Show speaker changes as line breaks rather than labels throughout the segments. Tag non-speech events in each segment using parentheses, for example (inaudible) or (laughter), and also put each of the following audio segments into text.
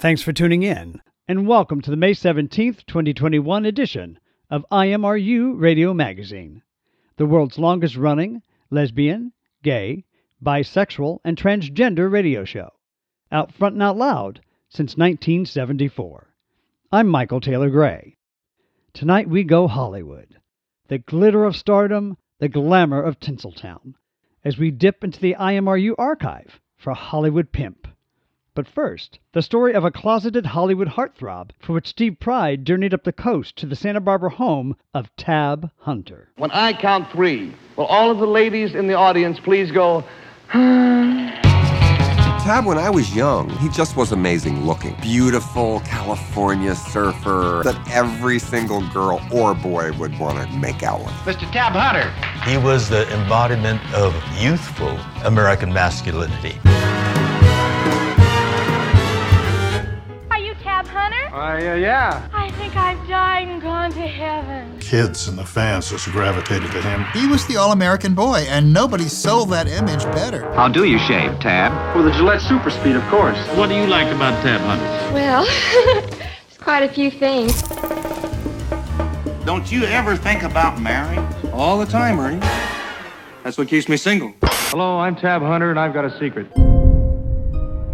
Thanks for tuning in, and welcome to the May 17th, 2021 edition of IMRU Radio Magazine, the world's longest running lesbian, gay, bisexual, and transgender radio show, out front and out loud since 1974. I'm Michael Taylor Gray. Tonight we go Hollywood, the glitter of stardom, the glamour of Tinseltown, as we dip into the IMRU archive for Hollywood Pimp. But first, the story of a closeted Hollywood heartthrob for which Steve Pride journeyed up the coast to the Santa Barbara home of Tab Hunter.
When I count three, will all of the ladies in the audience please go,
Tab, when I was young, he just was amazing looking. Beautiful California surfer that every single girl or boy would want to make out with.
Mr. Tab Hunter.
He was the embodiment of youthful American masculinity.
Uh, yeah.
I think I've died and gone to heaven.
kids and the fans just gravitated to him.
He was the All American boy, and nobody sold that image better.
How do you shave, Tab?
With a Gillette Super Speed, of course.
What do you like about Tab Hunter?
Well, (laughs) it's quite a few things.
Don't you ever think about marrying?
All the time, Ernie. That's what keeps me single.
Hello, I'm Tab Hunter, and I've got a secret.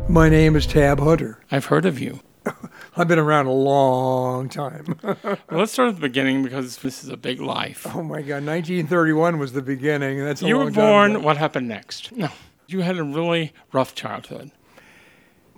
My name is Tab Hunter.
I've heard of you.
I've been around a long time. (laughs)
Well, let's start at the beginning because this is a big life.
oh my God, 1931 was the beginning. That's a
you were born. What happened next? No, you had a really rough childhood.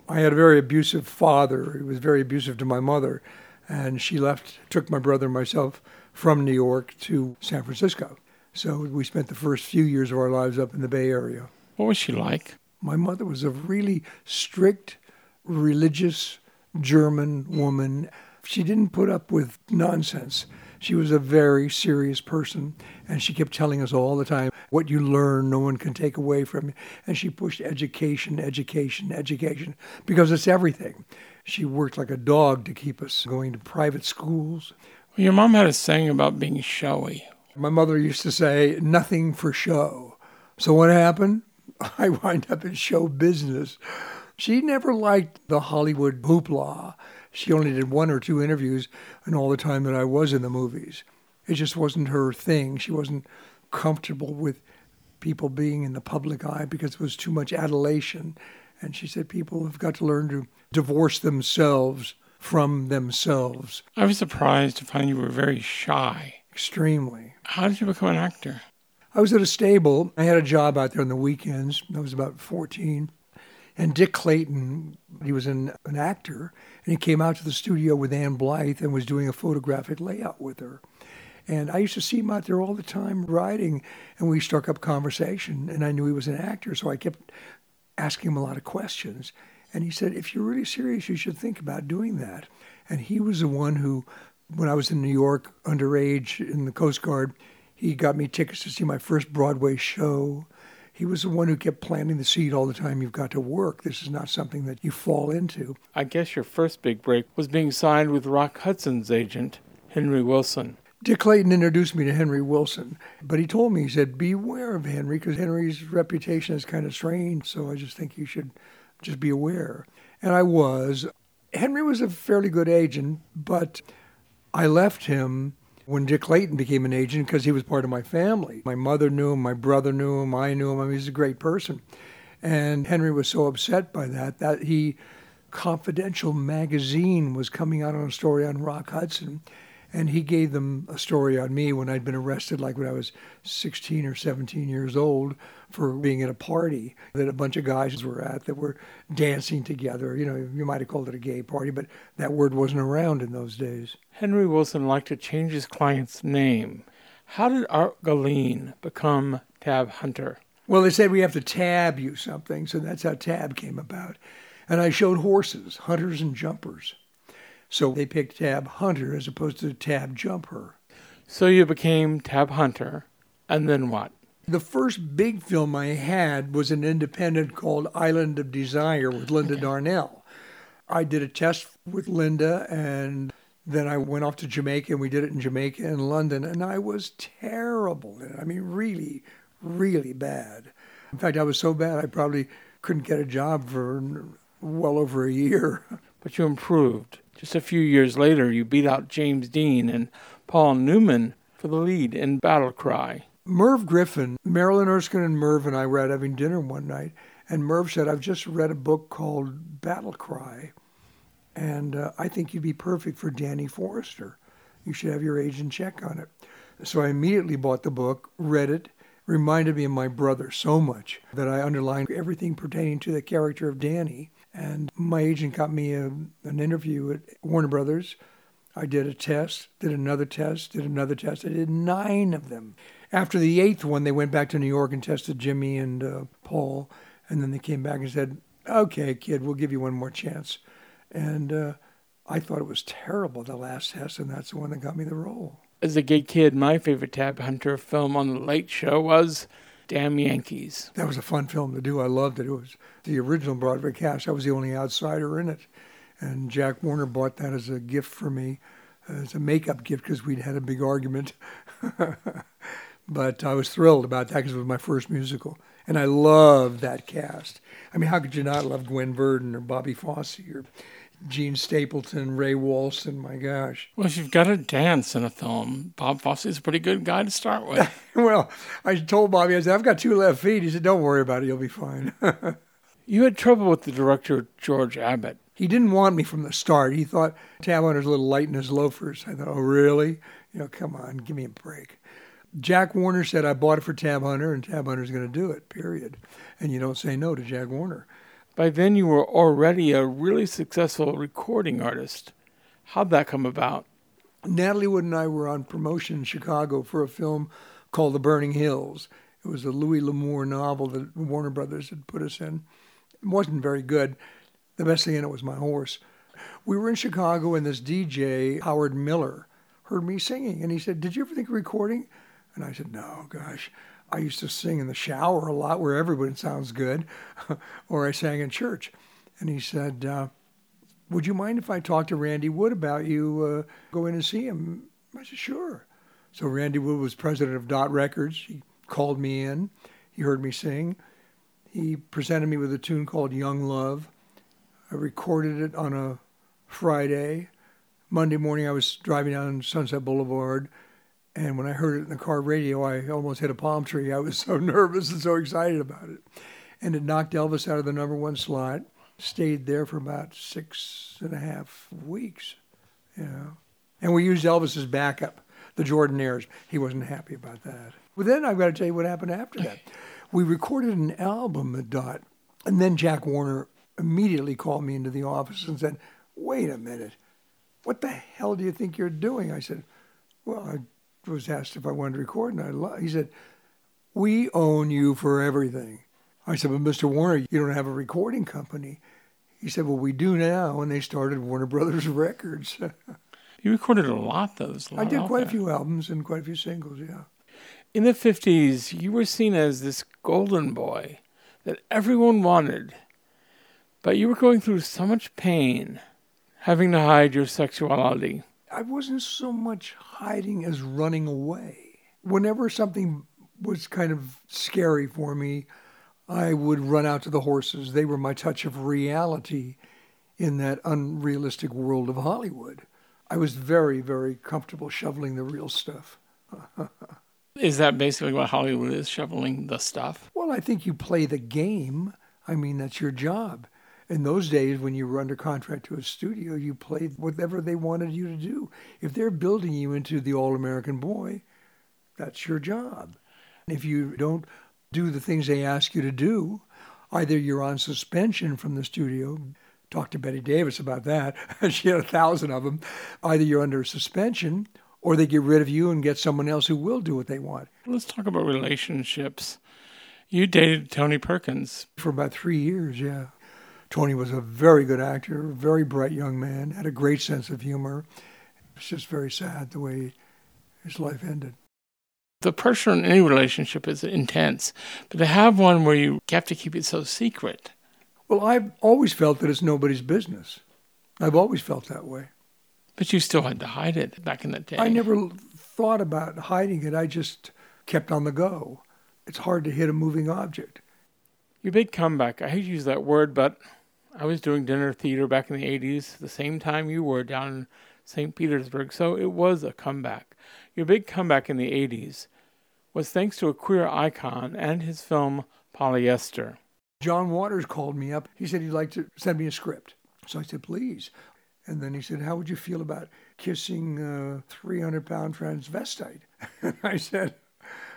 I had a very abusive father. He was very abusive to my mother, and she left, took my brother and myself from New York to San Francisco. So we spent the first few years of our lives up in the Bay Area.
What was she like?
My mother was a really strict, religious German woman. She didn't put up with nonsense. She was a very serious person, and she kept telling us all the time, what you learn, no one can take away from you. And she pushed education, education, education, because it's everything. She worked like a dog to keep us going to private schools.
Well, your mom had a saying about being showy.
My mother used to say, nothing for show. So what happened? (laughs) I wind up in show business. She never liked the Hollywood hoopla. She only did one or two interviews in all the time that I was in the movies. It just wasn't her thing. She wasn't comfortable with people being in the public eye because it was too much adulation. And she said people have got to learn to divorce themselves from themselves
I was surprised to find you were very shy.
extremely.
How did you become an actor?
I was at a stable. I had a job out there on the weekends. I was about 14. And Dick Clayton, he was an, an actor, and he came out to the studio with Ann Blythe and was doing a photographic layout with her. And I used to see him out there all the time writing, and we struck up conversation, and I knew he was an actor, so I kept asking him a lot of questions. And he said, if you're really serious, you should think about doing that. And he was the one who, when I was in New York, underage in the Coast Guard, he got me tickets to see my first Broadway show. He was the one who kept planting the seed all the time. You've got to work. This is not something that you fall into.
I guess your first big break was being signed with Rock Hudson's agent, Henry Wilson.
Dick Clayton introduced me to Henry Wilson, but he told me, he said, beware of Henry because Henry's reputation is kind of strange. So I just think you should just be aware. And I was. Henry was a fairly good agent, but I left him when Dick Clayton became an agent because he was part of my family. My mother knew him, my brother knew him, I knew him. I mean, he's a great person. And Henry was so upset by that that he, Confidential magazine was coming out on a story on Rock Hudson. And he gave them a story on me when I'd been arrested, like when I was 16 or 17 years old, for being at a party that a bunch of guys were at that were dancing together. You know, you might have called it a gay party, but that word wasn't around in those days.
Henry Wilson liked to change his client's name. How did Art Gelien become Tab Hunter?
Well, they said we have to tab you something, so that's how tab came about. And I showed horses, hunters and jumpers. So they picked Tab Hunter as opposed to Tab Jumper.
So you became Tab Hunter, and then what?
The first big film I had was an independent called Island of Desire with Linda okay. Darnell. I did a test with Linda and then I went off to Jamaica and we did it in Jamaica and London and I was terrible in it. I mean, really, really bad. In fact, I was so bad I probably couldn't get a job for well over a year. (laughs)
But you improved. Just a few years later, you beat out James Dean and Paul Newman for the lead in Battle Cry.
Merv Griffin, Marilyn Erskine and Merv and I were out having dinner one night, and Merv said, I've just read a book called Battle Cry, and uh, I think you'd be perfect for Danny Forrester. You should have your agent check on it. So I immediately bought the book, read it, reminded me of my brother so much that I underlined everything pertaining to the character of Danny. And my agent got me a, an interview at Warner Brothers. I did a test, did another test, did another test. I did nine of them. After the eighth one, they went back to New York and tested Jimmy and uh, Paul, and then they came back and said, "Okay, kid, we'll give you one more chance." And uh, I thought it was terrible the last test, and that's the one that got me the role.
As a gay kid, my favorite Tab Hunter film on the Late Show was Damn Yankees.
That was a fun film to do. I loved it. It was the original Broadway cast. I was the only outsider in it, and Jack Warner bought that as a gift for me, as a makeup gift because we'd had a big argument. (laughs) But I was thrilled about that because it was my first musical. And I loved that cast. I mean, how could you not love Gwen Verdon or Bobby Fosse or Jean Stapleton, Ray Walston? My gosh.
Well, if you've got to dance in a film, Bob Fosse is a pretty good guy to start with. (laughs)
well, I told Bobby, I said, I've got two left feet. He said, Don't worry about it. You'll be fine. (laughs)
you had trouble with the director, George Abbott.
He didn't want me from the start. He thought Tab Hunter's a little light in his loafers. I thought, Oh, really? You know, come on, give me a break. Jack Warner said, I bought it for Tab Hunter, and Tab Hunter's going to do it, period. And you don't say no to Jack Warner.
By then, you were already a really successful recording artist. How'd that come about?
Natalie Wood and I were on promotion in Chicago for a film called The Burning Hills. It was a Louis L'Amour novel that Warner Brothers had put us in. It wasn't very good. The best thing in it was my horse. We were in Chicago, and this DJ, Howard Miller, heard me singing. And he said, Did you ever think of recording? And I said, no, gosh. I used to sing in the shower a lot where everybody sounds good, (laughs) or I sang in church. And he said, uh, would you mind if I talked to Randy Wood about you uh, go in and see him? I said, sure. So Randy Wood was president of Dot Records. He called me in. He heard me sing. He presented me with a tune called Young Love. I recorded it on a Friday. Monday morning, I was driving down Sunset Boulevard and when I heard it in the car radio, I almost hit a palm tree. I was so (laughs) nervous and so excited about it. And it knocked Elvis out of the number one slot. Stayed there for about six and a half weeks, you know. And we used Elvis's backup, the Jordanaires. He wasn't happy about that. But then I've got to tell you what happened after that. We recorded an album at Dot, and then Jack Warner immediately called me into the office and said, "Wait a minute, what the hell do you think you're doing?" I said, "Well, I was asked if I wanted to record, and I lo- he said, "We own you for everything." I said, "But Mr. Warner, you don't have a recording company." He said, "Well, we do now," and they started Warner Brothers (laughs) Records.
you recorded a lot, though.
I did quite there. a few albums and quite a few singles. Yeah.
In the fifties, you were seen as this golden boy that everyone wanted, but you were going through so much pain, having to hide your sexuality.
I wasn't so much hiding as running away. Whenever something was kind of scary for me, I would run out to the horses. They were my touch of reality in that unrealistic world of Hollywood. I was very, very comfortable shoveling the real stuff. (laughs)
Is that basically what Hollywood is, shoveling the stuff?
Well, I think you play the game. I mean, that's your job. In those days, when you were under contract to a studio, you played whatever they wanted you to do. If they're building you into the all American boy, that's your job. If you don't do the things they ask you to do, either you're on suspension from the studio. Talk to Bette Davis about that. (laughs) she had a thousand of them. Either you're under suspension or they get rid of you and get someone else who will do what they want.
Let's talk about relationships. You dated Tony Perkins.
For about three years, yeah. Tony was a very good actor, a very bright young man, had a great sense of humor. It's just very sad the way his life ended.
The pressure in any relationship is intense, but to have one where you have to keep it so secret.
Well, I've always felt that it's nobody's business. I've always felt that way.
But you still had to hide it back in the day.
I never thought about hiding it. I just kept on the go. It's hard to hit a moving object.
Your big comeback, I hate to use that word, but I was doing dinner theater back in the 80s, the same time you were down in St. Petersburg, so it was a comeback. Your big comeback in the 80s was thanks to a queer icon and his film Polyester.
John Waters called me up. He said he'd like to send me a script. So I said, please. And then he said, How would you feel about kissing a 300 pound transvestite? (laughs) And I said,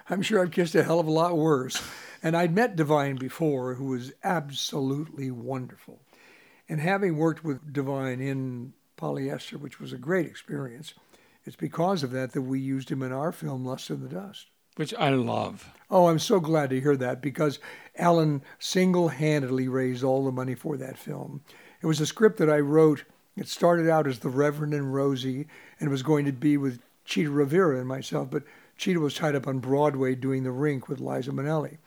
I'm sure I've kissed a hell of a lot worse. And I'd met Divine before, who was absolutely wonderful. And having worked with Divine in polyester, which was a great experience, it's because of that that we used him in our film, Lust in the Dust.
Which I love.
Oh, I'm so glad to hear that because Alan single handedly raised all the money for that film. It was a script that I wrote. It started out as The Reverend and Rosie and was going to be with Chita Rivera and myself, but Chita was tied up on Broadway doing The Rink with Liza Minnelli.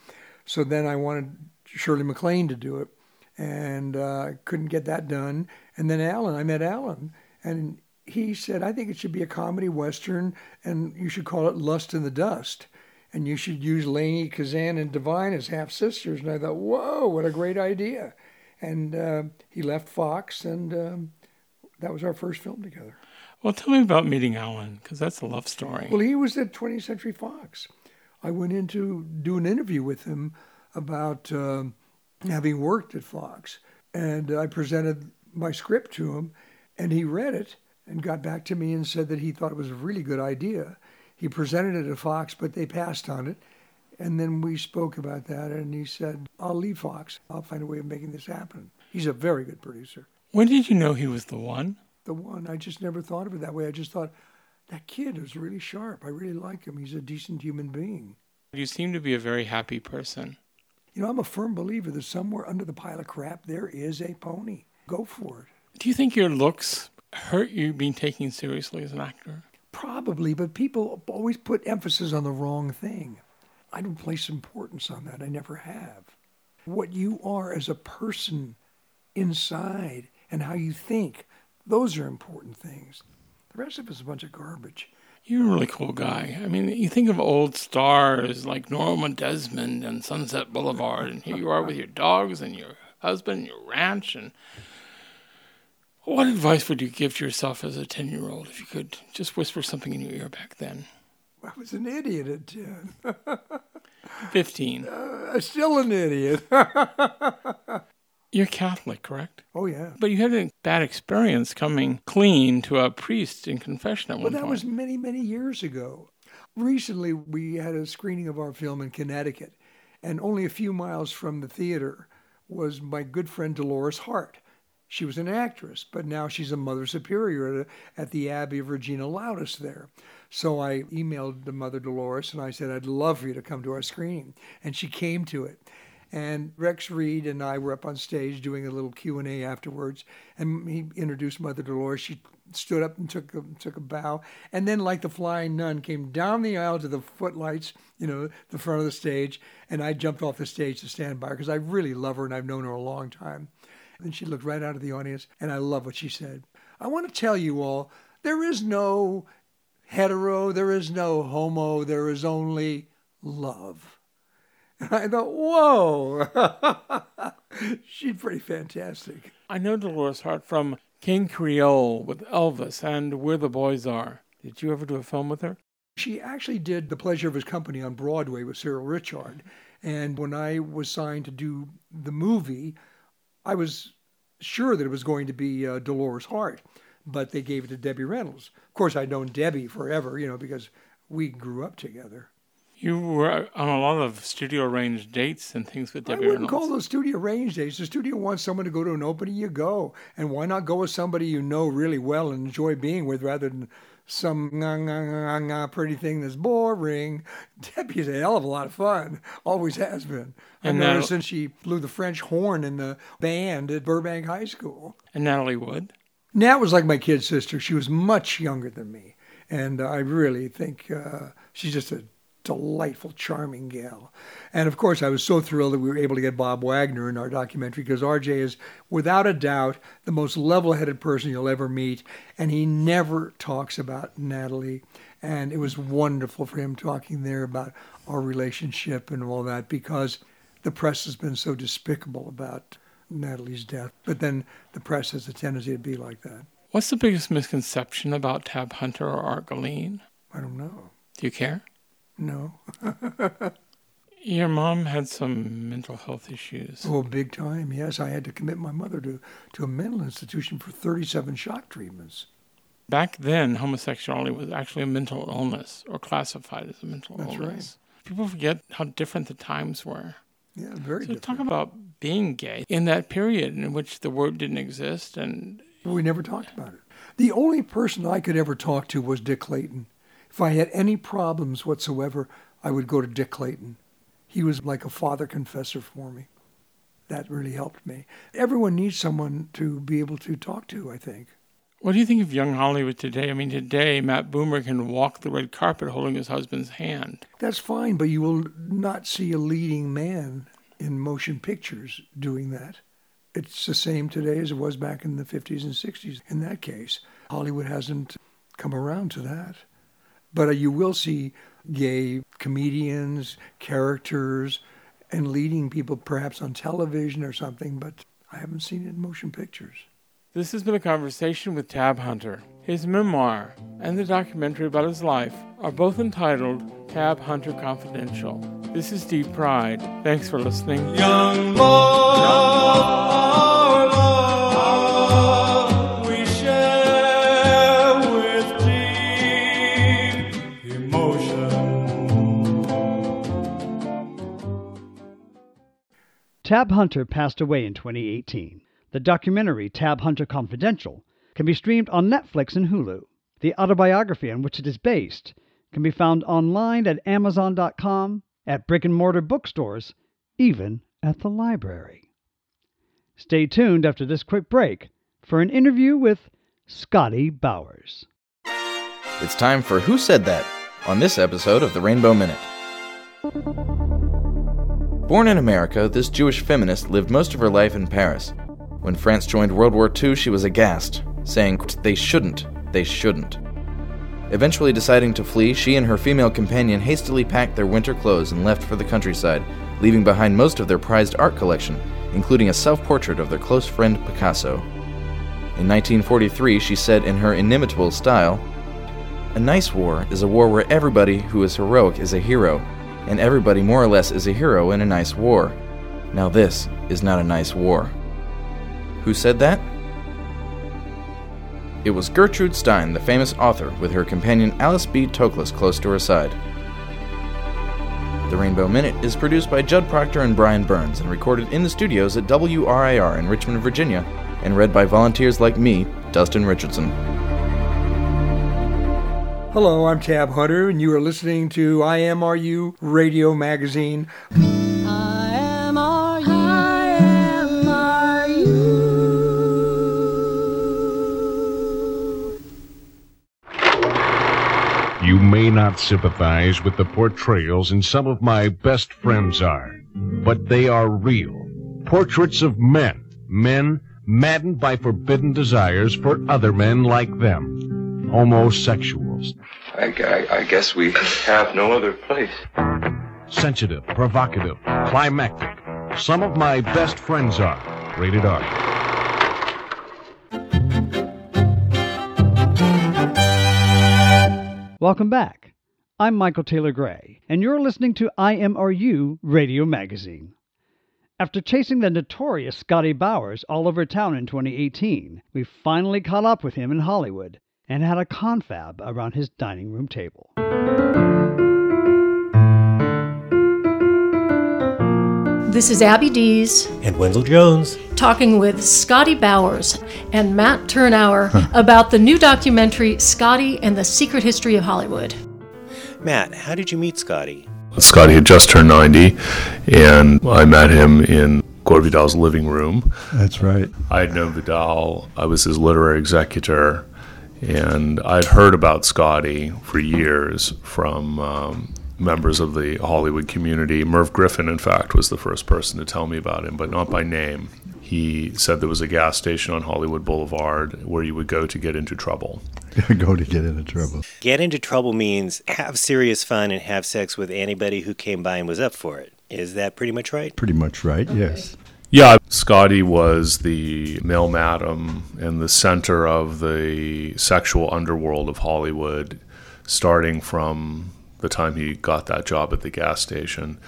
So then I wanted Shirley MacLaine to do it and uh, couldn't get that done. And then Alan, I met Alan, and he said, I think it should be a comedy western, and you should call it Lust in the Dust. And you should use Lainie Kazan and Divine as half sisters. And I thought, whoa, what a great idea. And uh, he left Fox, and um, that was our first film together.
Well, tell me about meeting Alan, because that's a love story.
Well, he was at 20th Century Fox. I went in to do an interview with him about uh, having worked at Fox. And I presented my script to him, and he read it and got back to me and said that he thought it was a really good idea. He presented it to Fox, but they passed on it. And then we spoke about that, and he said, I'll leave Fox. I'll find a way of making this happen. He's a very good producer.
When did you know he was the one?
The one. I just never thought of it that way. I just thought, that kid is really sharp. I really like him. He's a decent human being.
You seem to be a very happy person.
You know, I'm a firm believer that somewhere under the pile of crap there is a pony. Go for it.
Do you think your looks hurt you being taken seriously as an actor?
Probably, but people always put emphasis on the wrong thing. I don't place importance on that. I never have. What you are as a person inside and how you think, those are important things. The rest of it's a bunch of garbage.
You're a really cool guy. I mean, you think of old stars like Norma Desmond and Sunset Boulevard, and here you are with your dogs and your husband and your ranch. And what advice would you give to yourself as a 10 year old if you could just whisper something in your ear back then?
I was an idiot at 10. (laughs)
15.
Uh, still an idiot. (laughs)
You're Catholic, correct?
Oh, yeah.
But you had a bad experience coming clean to a priest in confession at one point.
well, that was many, many years ago. Recently, we had a screening of our film in Connecticut, and only a few miles from the theater was my good friend Dolores Hart. She was an actress, but now she's a mother superior at, at the Abbey of Regina Laudis there. So I emailed the mother Dolores and I said, I'd love for you to come to our screening. And she came to it. And Rex Reed and I were up on stage doing a little Q and A afterwards, and he introduced Mother Dolores. She stood up and took a, took a bow, and then, like the flying nun, came down the aisle to the footlights, you know, the front of the stage, and I jumped off the stage to stand by her because I really love her and I've known her a long time. And she looked right out of the audience, and I love what she said. I want to tell you all, there is no hetero, there is no homo, there is only love. (laughs) I thought, whoa, (laughs) she's pretty fantastic.
I know Dolores Hart from King Creole with Elvis and Where the Boys Are. Did you ever do a film with her?
She actually did The Pleasure of His Company on Broadway with Cyril Ritchard. And when I was signed to do the movie, I was sure that it was going to be uh, Dolores Hart, but they gave it to Debbie Reynolds. Of course, I'd known Debbie forever, you know, because we grew up together.
You were on a lot of studio arranged dates and things with Debbie
I wouldn't
Reynolds.
call those studio arranged dates. The studio wants someone to go to an opening, you go. And why not go with somebody you know really well and enjoy being with rather than some nga, nga, nga, pretty thing that's boring. (laughs) Debbie's a hell of a lot of fun. Always has been.
And now-
since she blew the French horn in the band at Burbank High School.
And Natalie Wood.
Nat was like my kid sister. She was much younger than me. And I really think uh, she's just a delightful, charming gal. And of course, I was so thrilled that we were able to get Bob Wagner in our documentary because RJ is, without a doubt, the most level headed person you'll ever meet. And he never talks about Natalie. And it was wonderful for him talking there about our relationship and all that because the press has been so despicable about Natalie's death. But then the press has a tendency to be like that.
What's the biggest misconception about Tab Hunter or Art Gelien?
I don't know.
Do you care?
No. (laughs)
Your mom had some mental health issues.
Oh, big time. Yes, I had to commit my mother to, to a mental institution for 37 shock treatments.
Back then, homosexuality was actually a mental illness or classified as a mental
That's
illness. People forget how different the times were.
Yeah, very
So
different.
talk about being gay in that period in which the word didn't exist and
We never talked about it. The only person I could ever talk to was Dick Clayton. If I had any problems whatsoever, I would go to Dick Clayton. He was like a father confessor for me. That really helped me. Everyone needs someone to be able to talk to, I think.
What do you think of young Hollywood today? I mean, today Matt Bomer can walk the red carpet holding his husband's hand.
That's fine, but you will not see a leading man in motion pictures doing that. It's the same today as it was back in the 50s and 60s. In that case, Hollywood hasn't come around to that. But uh, you will see gay comedians, characters, and leading people perhaps on television or something, but I haven't seen it in motion pictures.
This has been a conversation with Tab Hunter. His memoir and the documentary about his life are both entitled Tab Hunter Confidential. This is Deep Pride. Thanks for listening.
Young boy, our
Tab Hunter passed away in 2018. The documentary Tab Hunter Confidential can be streamed on Netflix and Hulu. The autobiography on which it is based can be found online at Amazon.com, at brick and mortar bookstores, even at the library. Stay tuned after this quick break for an interview with Scotty Bowers.
It's time for Who Said That on this episode of the Rainbow Minute. Born in America, this Jewish feminist lived most of her life in Paris. When France joined World War II, she was aghast, saying, They shouldn't, they shouldn't. Eventually deciding to flee, she and her female companion hastily packed their winter clothes and left for the countryside, leaving behind most of their prized art collection, including a self portrait of their close friend Picasso. In 1943, she said in her inimitable style, A nice war is a war where everybody who is heroic is a hero, and everybody more or less is a hero in a nice war. Now, this is not a nice war. Who said that? It was Gertrude Stein, the famous author, with her companion Alice B. Toklas close to her side. The Rainbow Minute is produced by Judd Proctor and Brian Burns and recorded in the studios at WRIR in Richmond, Virginia, and read by volunteers like me, Dustin Richardson.
Hello, I'm Tab Hunter, and you are listening to IMRU Radio Magazine.
You may not sympathize with the portrayals in some of my best friends are, but they are real. Portraits of men, men maddened by forbidden desires for other men like them, homosexuals.
I, I, I guess we have no other place.
Sensitive, provocative, climactic. Some of my best friends are. Rated R.
Welcome back. I'm Michael Taylor Gray, and you're listening to IMRU Radio Magazine. After chasing the notorious Scotty Bowers all over town in 2018, we finally caught up with him in Hollywood and had a confab around his dining room table.
This is Abby Dees
and Wenzel Jones
talking with Scotty Bowers and Matt Tyrnauer about the new documentary Scotty and the Secret History of Hollywood.
Matt, how did you meet Scotty?
Scotty had just turned 90, and I met him in Gore Vidal's living room.
That's right.
I had known Vidal, I was his literary executor, and I'd heard about Scotty for years from um, members of the Hollywood community. Merv Griffin, in fact, was the first person to tell me about him, but not by name. He said there was a gas station on Hollywood Boulevard where you would go to get into trouble. (laughs)
go to get into trouble.
Get into trouble means have serious fun and have sex with anybody who came by and was up for it. Is that pretty much right?
Pretty much right, okay. yes.
Yeah, Scotty was the male madam and the center of the sexual underworld of Hollywood, starting from the time he got that job at the gas station.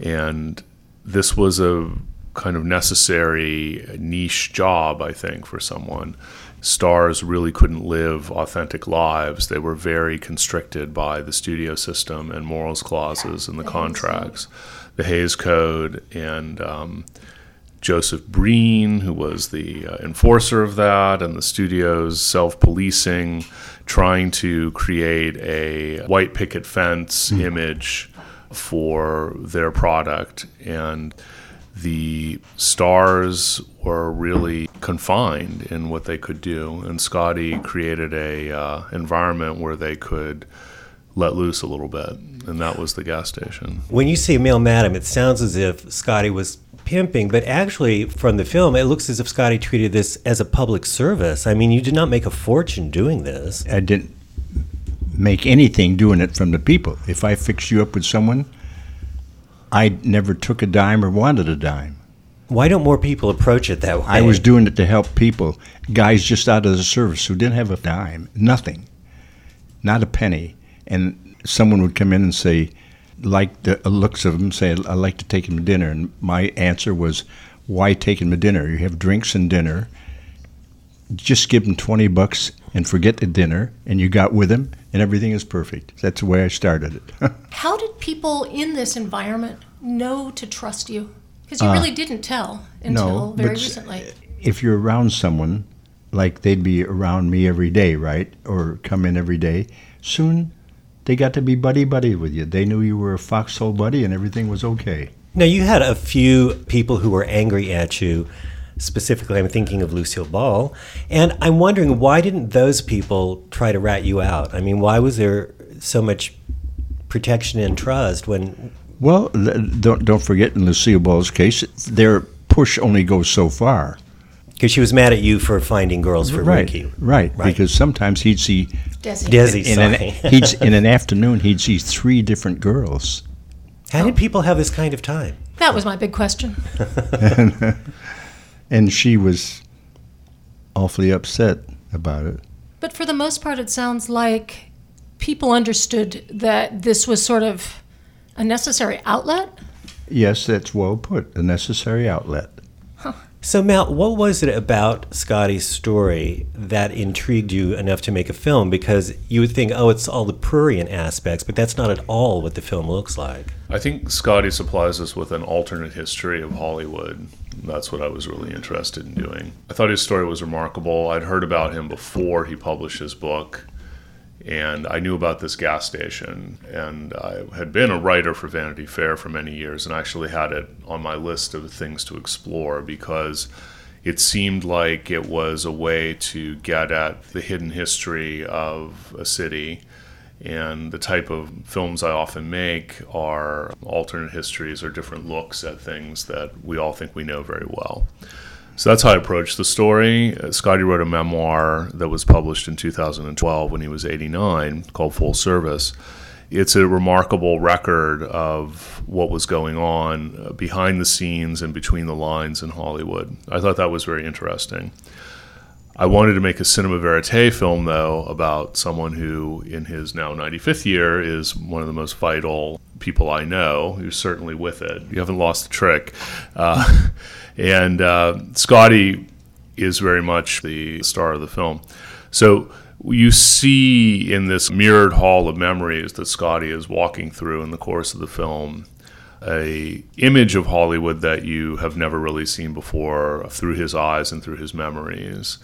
And this was a kind of necessary niche job, I think, for someone. Stars really couldn't live authentic lives. They were very constricted by the studio system and morals clauses and the contracts, the Hays Code, and um, Joseph Breen, who was the uh, enforcer of that, and the studio's self policing, trying to create a white picket fence mm. image for their product. And the stars were really confined in what they could do. And Scotty created a uh, environment where they could let loose a little bit, and that was the gas station.
When you say male madam, it sounds as if Scotty was pimping, but actually, from the film, it looks as if Scotty treated this as a public service. I mean, you did not make a fortune doing this.
I didn't make anything doing it from the people. If I fixed you up with someone, I never took a dime or wanted a dime.
Why don't more people approach it that way?
I was doing it to help people, guys just out of the service who didn't have a dime, nothing, not a penny. And someone would come in and say, like the looks of him, say, I'd like to take him to dinner. And my answer was, why take him to dinner? You have drinks and dinner. Just give him 20 bucks and forget the dinner, and you got with him, and everything is perfect. That's the way I started it. (laughs)
How did people in this environment know to trust you? Because you uh, really didn't tell until
no,
very recently.
If you're around someone, like they'd be around me every day, right? Or come in every day, soon they got to be buddy buddy with you. They knew you were a foxhole buddy, and everything was okay.
Now you had a few people who were angry at you. Specifically, I'm thinking of Lucille Ball, and I'm wondering why didn't those people try to rat you out? I mean, why was there so much protection and trust when?
Well, don't don't forget in Lucille Ball's case, their push only goes so far.
Because she was mad at you for finding girls for
right,
Ricky.
Right, right. Because sometimes he'd see
Desi.
Desi,
in, an, (laughs) he'd, in an afternoon, he'd see three different girls.
How did people have this kind of time?
That was my big question.
and, (laughs) and she was awfully upset about it.
But for the most part, it sounds like people understood that this was sort of a necessary outlet.
Yes, that's well put. A necessary outlet.
So, Matt, what was it about Scotty's story that intrigued you enough to make a film? Because you would think, oh, it's all the prurient aspects, but that's not at all what the film looks like.
I think Scotty supplies us with an alternate history of Hollywood. That's what I was really interested in doing. I thought his story was remarkable. I'd heard about him before he published his book and I knew about this gas station. And I had been a writer for Vanity Fair for many years, and actually had it on my list of things to explore because it seemed like it was a way to get at the hidden history of a city. And the type of films I often make are alternate histories or different looks at things that we all think we know very well. So that's how I approached the story. Uh, Scotty wrote a memoir that was published in 2012 when he was 89 called Full Service. It's a remarkable record of what was going on uh, behind the scenes and between the lines in Hollywood. I thought that was very interesting. I wanted to make a cinema verite film, though, about someone who, in his now 95th year, is one of the most vital people I know, who's certainly with it. You haven't lost the trick. Uh, (laughs) and uh, Scotty is very much the star of the film. So you see in this mirrored hall of memories that Scotty is walking through in the course of the film a image of Hollywood that you have never really seen before through his eyes and through his memories.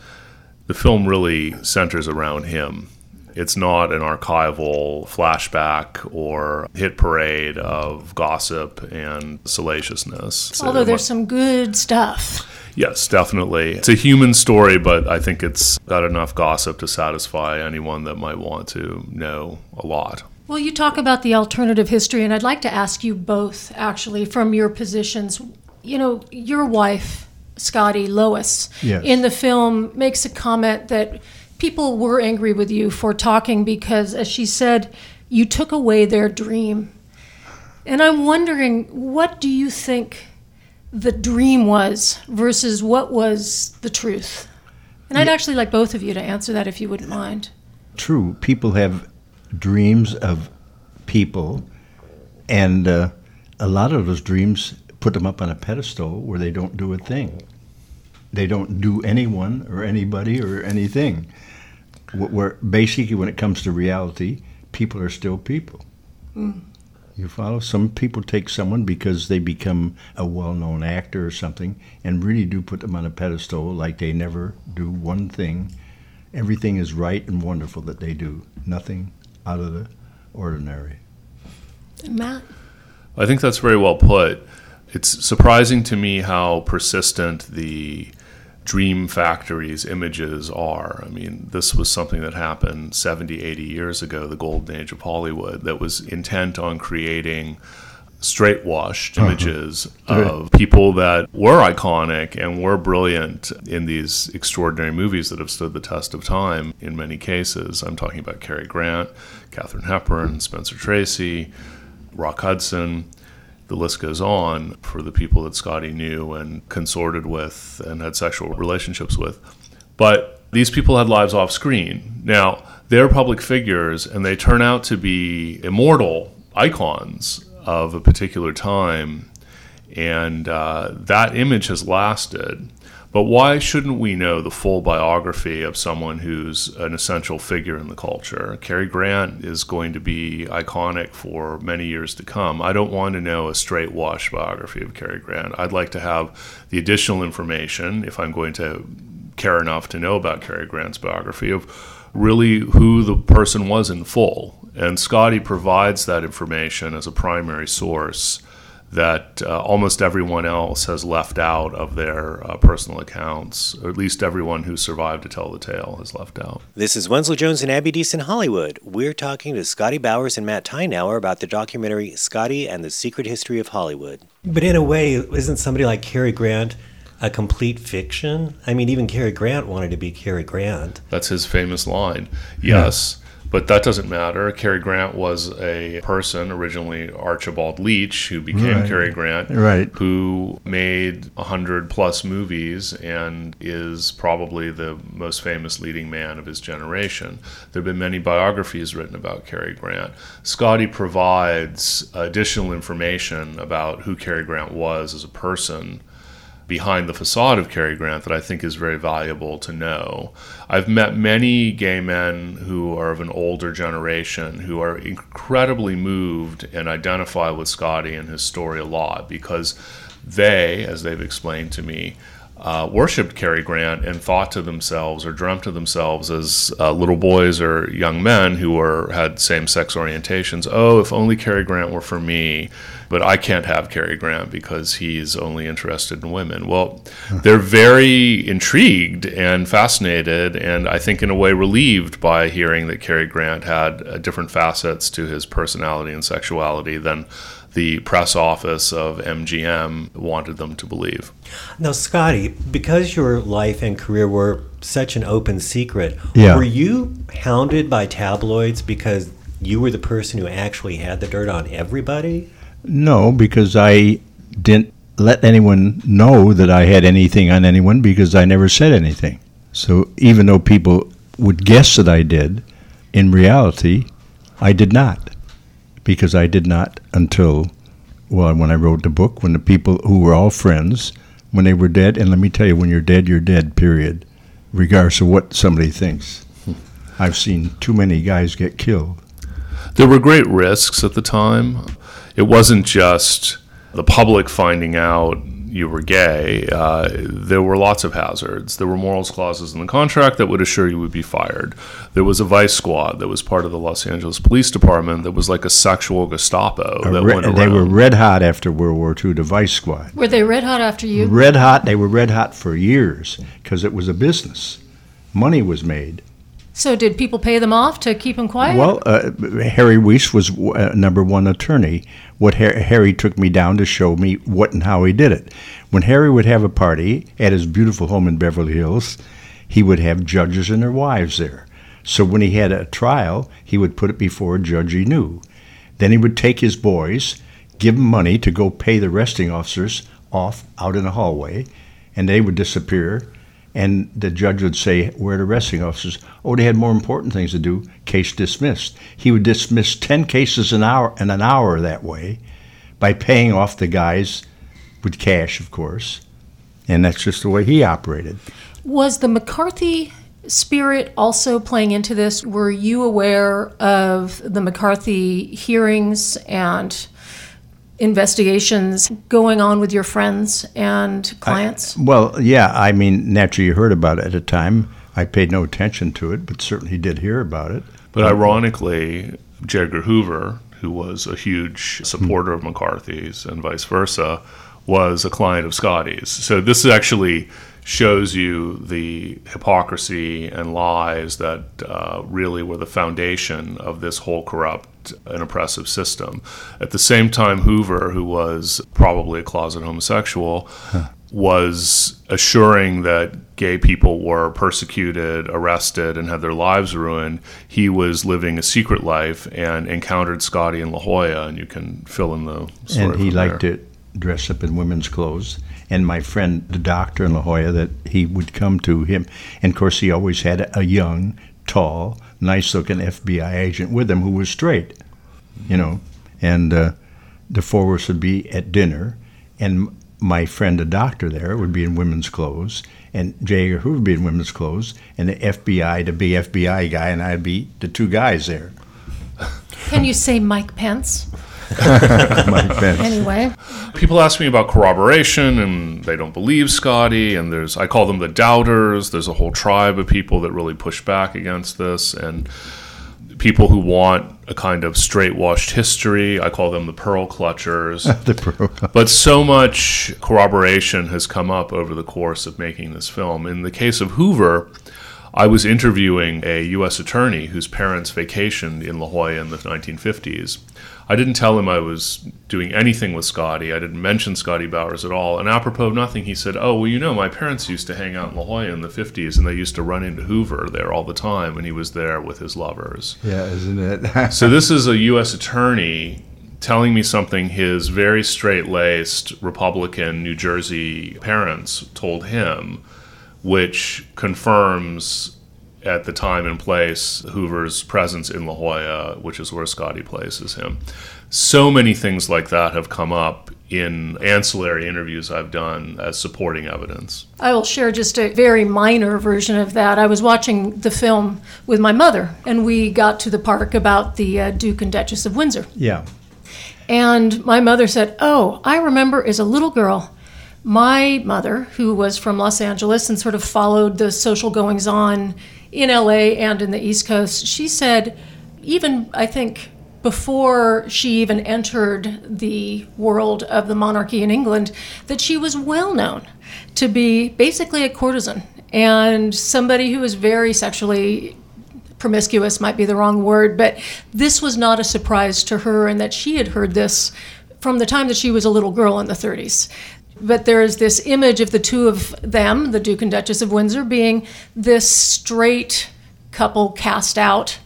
The film really centers around him. It's not an archival flashback or hit parade of gossip and salaciousness.
Although there's some good stuff.
Yes, definitely. It's a human story, but I think it's got enough gossip to satisfy anyone that might want to know a lot.
Well, you talk about the alternative history, and I'd like to ask you both, actually, from your positions. You know, your wife, Scotty Lois,
Yes.
in the film makes a comment that people were angry with you for talking because, as she said, you took away their dream. And I'm wondering, what do you think the dream was versus what was the truth? And I'd actually like both of you to answer that if you wouldn't mind.
True, people have dreams of people, and uh, a lot of those dreams put them up on a pedestal where they don't do a thing. They don't do anyone or anybody or anything. Where basically, when it comes to reality, people are still people.
Mm.
You follow? Some people take someone because they become a well known actor or something and really do put them on a pedestal like they never do one thing. Everything is right and wonderful that they do, nothing out of the ordinary.
Matt?
I think that's very well put. It's surprising to me how persistent the Dream Factory's images are. I mean, this was something that happened 70, 80 years ago, the golden age of Hollywood, that was intent on creating straight washed
Uh-huh.
images
Right.
of people that were iconic and were brilliant in these extraordinary movies that have stood the test of time in many cases. I'm talking about Cary Grant, Katharine Hepburn, Spencer Tracy, Rock Hudson. The list goes on for the people that Scotty knew and consorted with and had sexual relationships with. But these people had lives off screen. Now, they're public figures and they turn out to be immortal icons of a particular time. And uh, that image has lasted. But why shouldn't we know the full biography of someone who's an essential figure in the culture? Cary Grant is going to be iconic for many years to come. I don't want to know a straight wash biography of Cary Grant. I'd like to have the additional information, if I'm going to care enough to know about Cary Grant's biography, of really who the person was in full. And Scotty provides that information as a primary source that uh, almost everyone else has left out of their uh, personal accounts, or at least everyone who survived to tell the tale has left out.
This is Wenzel Jones and Abby Dees in Hollywood. We're talking to Scotty Bowers and Matt Tyrnauer about the documentary Scotty and the Secret History of Hollywood.
But in a way, isn't somebody like Cary Grant a complete fiction? I mean, even Cary Grant wanted to be Cary Grant.
That's his famous line. Yes. But that doesn't matter. Cary Grant was a person, originally Archibald Leach, who became
Right.
Cary Grant,
Right.
who made 100 plus movies and is probably the most famous leading man of his generation. There have been many biographies written about Cary Grant. Scotty provides additional information about who Cary Grant was as a person behind the facade of Cary Grant that I think is very valuable to know. I've met many gay men who are of an older generation who are incredibly moved and identify with Scotty and his story a lot because they, as they've explained to me, uh, worshipped Cary Grant and thought to themselves or dreamt to themselves as uh, little boys or young men who were had same-sex orientations. Oh, if only Cary Grant were for me, but I can't have Cary Grant because he's only interested in women. Well, they're very intrigued and fascinated, and I think in a way relieved by hearing that Cary Grant had uh, different facets to his personality and sexuality than the press office of MGM wanted them to believe.
Now, Scotty, because your life and career were such an open secret,
Yeah.
were you hounded by tabloids because you were the person who actually had the dirt on everybody?
No, because I didn't let anyone know that I had anything on anyone because I never said anything. So even though people would guess that I did, in reality, I did not. Because I did not until, well, when I wrote the book, when the people who were all friends, when they were dead, and let me tell you, when you're dead, you're dead, period, regardless of what somebody thinks. Hmm. I've seen too many guys get killed.
There were great risks at the time. It wasn't just the public finding out you were gay. Uh, there were lots of hazards. There were morals clauses in the contract that would assure you would be fired. There was a vice squad that was part of the Los Angeles Police Department that was like a sexual Gestapo that
Re-
went around.
they were red hot after World War II, the Vice Squad.
Were they red hot after you?
Red hot, they were red hot for years because it was a business. Money was made.
So did people pay them off to keep them quiet?
Well, uh, Harry Weiss was uh, number one attorney. What Har- Harry took me down to show me what and how he did it. When Harry would have a party at his beautiful home in Beverly Hills, he would have judges and their wives there. So when he had a trial, he would put it before a judge he knew. Then he would take his boys, give them money to go pay the arresting officers off out in the hallway, and they would disappear. And the judge would say, Where are the arresting officers? Oh, they had more important things to do. Case dismissed. He would dismiss 10 cases an hour in an hour that way by paying off the guys with cash, of course. And that's just the way he operated.
Was the McCarthy spirit also playing into this? Were you aware of the McCarthy hearings and investigations going on with your friends and clients?
I, well, yeah, I mean, naturally, you heard about it at the time. I paid no attention to it, but certainly did hear about it.
But ironically, J. Edgar Hoover, who was a huge supporter of McCarthy's and vice versa, was a client of Scotty's. So this actually shows you the hypocrisy and lies that uh, really were the foundation of this whole corrupt and oppressive system. At the same time, Hoover, who was probably a closet homosexual, huh. was assuring that gay people were persecuted, arrested, and had their lives ruined. He was living a secret life and encountered Scotty in La Jolla, and you can fill in the story.
And he liked
there.
it dress up in women's clothes. And my friend, the doctor in La Jolla, that he would come to him. And of course, he always had a young, tall, nice looking FBI agent with him who was straight, you know. And uh, the four of us would be at dinner, and my friend, the doctor there, would be in women's clothes, and J. Hoover would be in women's clothes, and the FBI, the BFBI guy, and I'd be the two guys there.
Can you say Mike Pence? (laughs)
Mike Pence.
Anyway,
people ask me about corroboration, and they don't believe Scotty. And there's I call them the doubters. There's a whole tribe of people that really push back against this, and people who want a kind of straight washed history. I call them the pearl clutchers. (laughs)
the pearl.
But so much corroboration has come up over the course of making this film. In the case of Hoover. I was interviewing a U.S. attorney whose parents vacationed in La Jolla in the 1950s. I didn't tell him I was doing anything with Scotty. I didn't mention Scotty Bowers at all. And apropos of nothing, he said, Oh, well, you know, my parents used to hang out in La Jolla in the 50s and they used to run into Hoover there all the time when he was there with his lovers.
Yeah, isn't it? (laughs)
so this is a U.S. attorney telling me something his very straight laced Republican New Jersey parents told him which confirms at the time and place Hoover's presence in La Jolla, which is where Scotty places him. So many things like that have come up in ancillary interviews I've done as supporting evidence.
I will share just a very minor version of that. I was watching the film with my mother, and we got to the part about the uh, Duke and Duchess of Windsor.
Yeah.
And my mother said, Oh, I remember as a little girl my mother, who was from Los Angeles and sort of followed the social goings on in LA and in the East Coast, she said, even I think before she even entered the world of the monarchy in England, that she was well known to be basically a courtesan. And somebody who was very sexually promiscuous, might be the wrong word, but this was not a surprise to her, and that she had heard this from the time that she was a little girl in the 30s but there is this image of the two of them, the Duke and Duchess of Windsor, being this straight couple cast out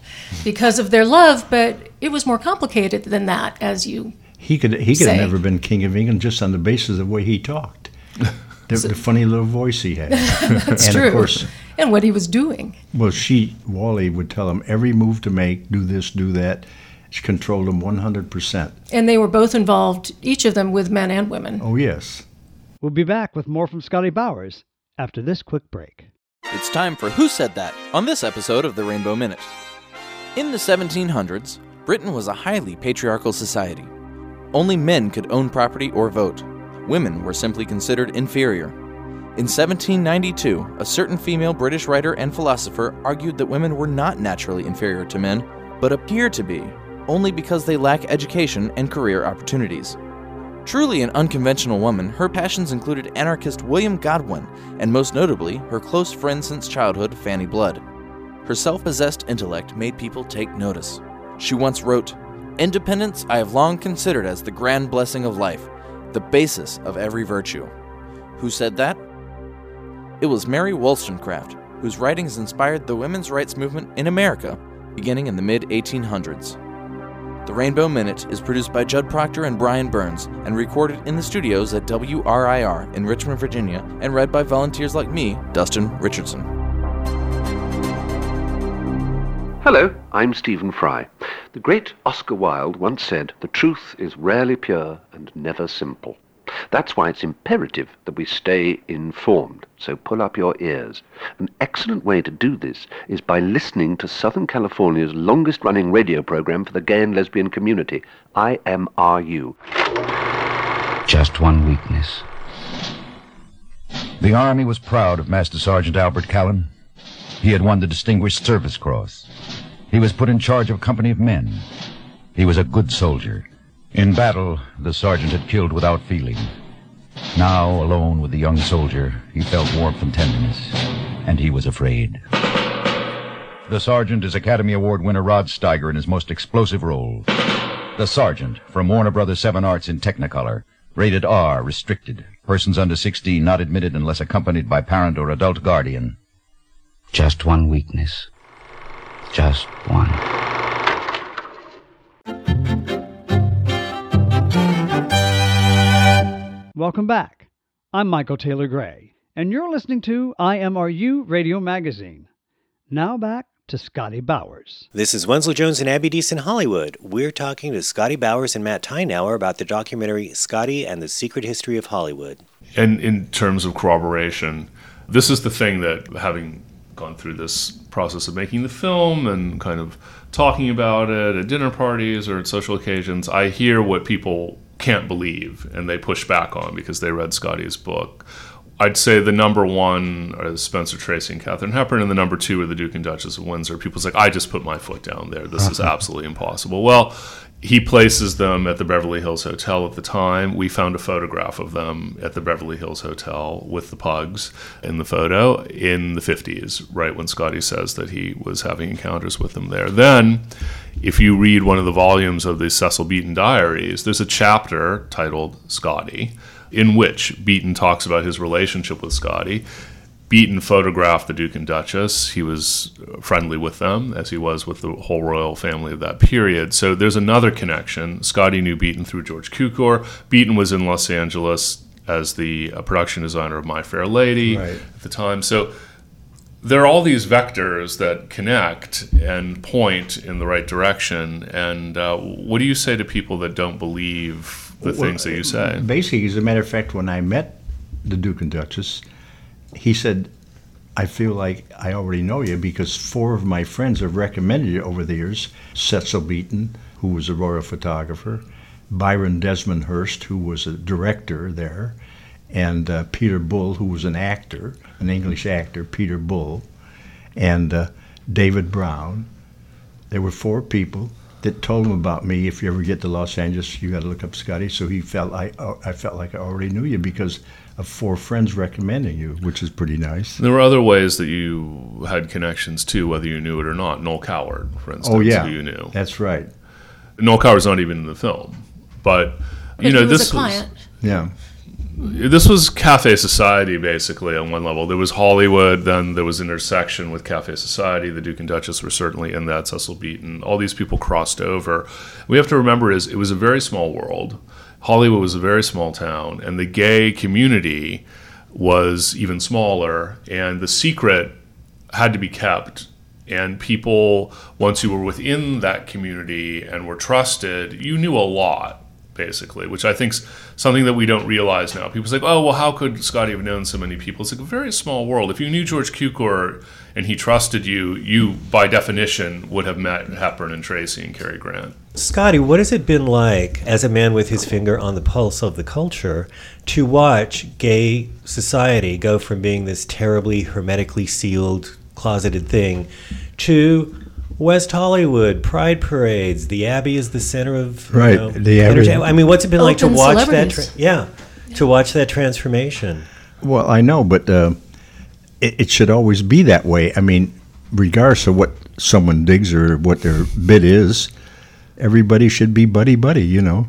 because of their love, but it was more complicated than that, as you
he could he could
say.
have never been king of England just on the basis of the way he talked. (laughs) The, the funny little voice he had. (laughs)
That's
and
true.
of course,
and what he was doing.
well, she Wally would tell him every move to make, do this, do that. She controlled him 100%.
And they were both involved, each of them with men and women.
Oh yes.
We'll be back with more from Scotty Bowers after this quick break.
It's time for Who Said That on this episode of the Rainbow Minute. In the 1700s, Britain was a highly patriarchal society. Only men could own property or vote. Women were simply considered inferior. In 1792, a certain female British writer and philosopher argued that women were not naturally inferior to men, but appear to be, only because they lack education and career opportunities. Truly an unconventional woman, her passions included anarchist William Godwin, and most notably, her close friend since childhood, Fanny Blood. Her self possessed intellect made people take notice. She once wrote, Independence I have long considered as the grand blessing of life, the basis of every virtue. Who said that? It was Mary Wollstonecraft, whose writings inspired the women's rights movement in America beginning in the mid 1800s. The Rainbow Minute is produced by Judd Proctor and Brian Burns and recorded in the studios at WRIR in Richmond, Virginia, and read by volunteers like me, Dustin Richardson.
Hello, I'm Stephen Fry. The great Oscar Wilde once said, The truth is rarely pure and never simple. That's why it's imperative that we stay informed, so pull up your ears. An excellent way to do this is by listening to Southern California's longest running radio program for the gay and lesbian community, IMRU.
Just one weakness. The Army was proud of Master Sergeant Albert Callan. He had won the Distinguished Service Cross. He was put in charge of a company of men. He was a good soldier. In battle, the sergeant had killed without feeling. Now, alone with the young soldier, he felt warmth and tenderness, and he was afraid. The sergeant is Academy Award winner Rod Steiger in his most explosive role. The Sergeant from Warner Brothers 7 Arts in Technicolor. Rated R, restricted. Persons under 16 not admitted unless accompanied by parent or adult guardian. Just one weakness. Just one.
Welcome back. I'm Michael Taylor Gray, and you're listening to IMRU Radio Magazine. Now back to Scotty Bowers.
This is Wenzel Jones and Abby Dees in Hollywood. We're talking to Scotty Bowers and Matt Tyrnauer about the documentary Scotty and the Secret History of Hollywood.
And in terms of corroboration, this is the thing that having gone through this process of making the film and kind of talking about it at dinner parties or at social occasions, I hear what people can't believe and they push back on because they read Scotty's book. I'd say the number one is Spencer Tracy and Katharine Hepburn, and the number two are the Duke and Duchess of Windsor. People's like, I just put my foot down there. This is (laughs) absolutely impossible. Well, he places them at the Beverly Hills Hotel at the time. We found a photograph of them at the Beverly Hills Hotel with the pugs in the photo in the 50s, right when Scotty says that he was having encounters with them there. Then, if you read one of the volumes of the Cecil Beaton diaries, there's a chapter titled Scotty in which Beaton talks about his relationship with Scotty. Beaton photographed the Duke and Duchess. He was friendly with them, as he was with the whole royal family of that period. So there's another connection. Scotty knew Beaton through George Cukor. Beaton was in Los Angeles as the uh, production designer of My Fair Lady
Right.
at the time. So there are all these vectors that connect and point in the right direction. And uh, what do you say to people that don't believe the
Well,
things that you say?
Basically, as a matter of fact, when I met the Duke and Duchess, he said, I feel like I already know you because four of my friends have recommended you over the years. Cecil Beaton, who was a royal photographer, Brian Desmond Hurst, who was a director there, and uh, Peter Bull, who was an actor, an English actor, Peter Bull, and uh, David Brown. There were four people that told him about me. If you ever get to Los Angeles, you got to look up Scotty. So he felt I uh, I felt like I already knew you because of four friends recommending you, which is pretty nice.
There were other ways that you had connections too, whether you knew it or not. Noel Coward, for instance,
Oh yeah,
who you knew.
That's right.
Noel Coward's not even in the film, but you
But
know
he was
this
a client.
Yeah.
This was cafe society basically on one level. There was hollywood then there was intersection with cafe society. The duke and duchess were certainly in that cecil beaton. All these people crossed over. We have to remember is it was a very small world. Hollywood was a very small town and the gay community was even smaller, and the secret had to be kept. And people, once you were within that community and were trusted, you knew a lot basically, which I think's something that we don't realize now. People say, "Oh, well, how could Scotty have known so many people?" It's like a very small world. If you knew George Cukor and he trusted you, you by definition would have met Hepburn and Tracy and Cary Grant.
Scotty, what has it been like as a man with his finger on the pulse of the culture to watch gay society go from being this terribly hermetically sealed, closeted thing to West Hollywood, Pride parades. The Abbey is the center of you
Right,
know,
the Abbey.
I mean, what's it been like to watch that?
celebrities.
Tra- yeah, to watch that transformation.
Well, I know, but uh, it, it should always be that way. I mean, regardless of what someone digs or what their bid is, everybody should be buddy buddy. You know.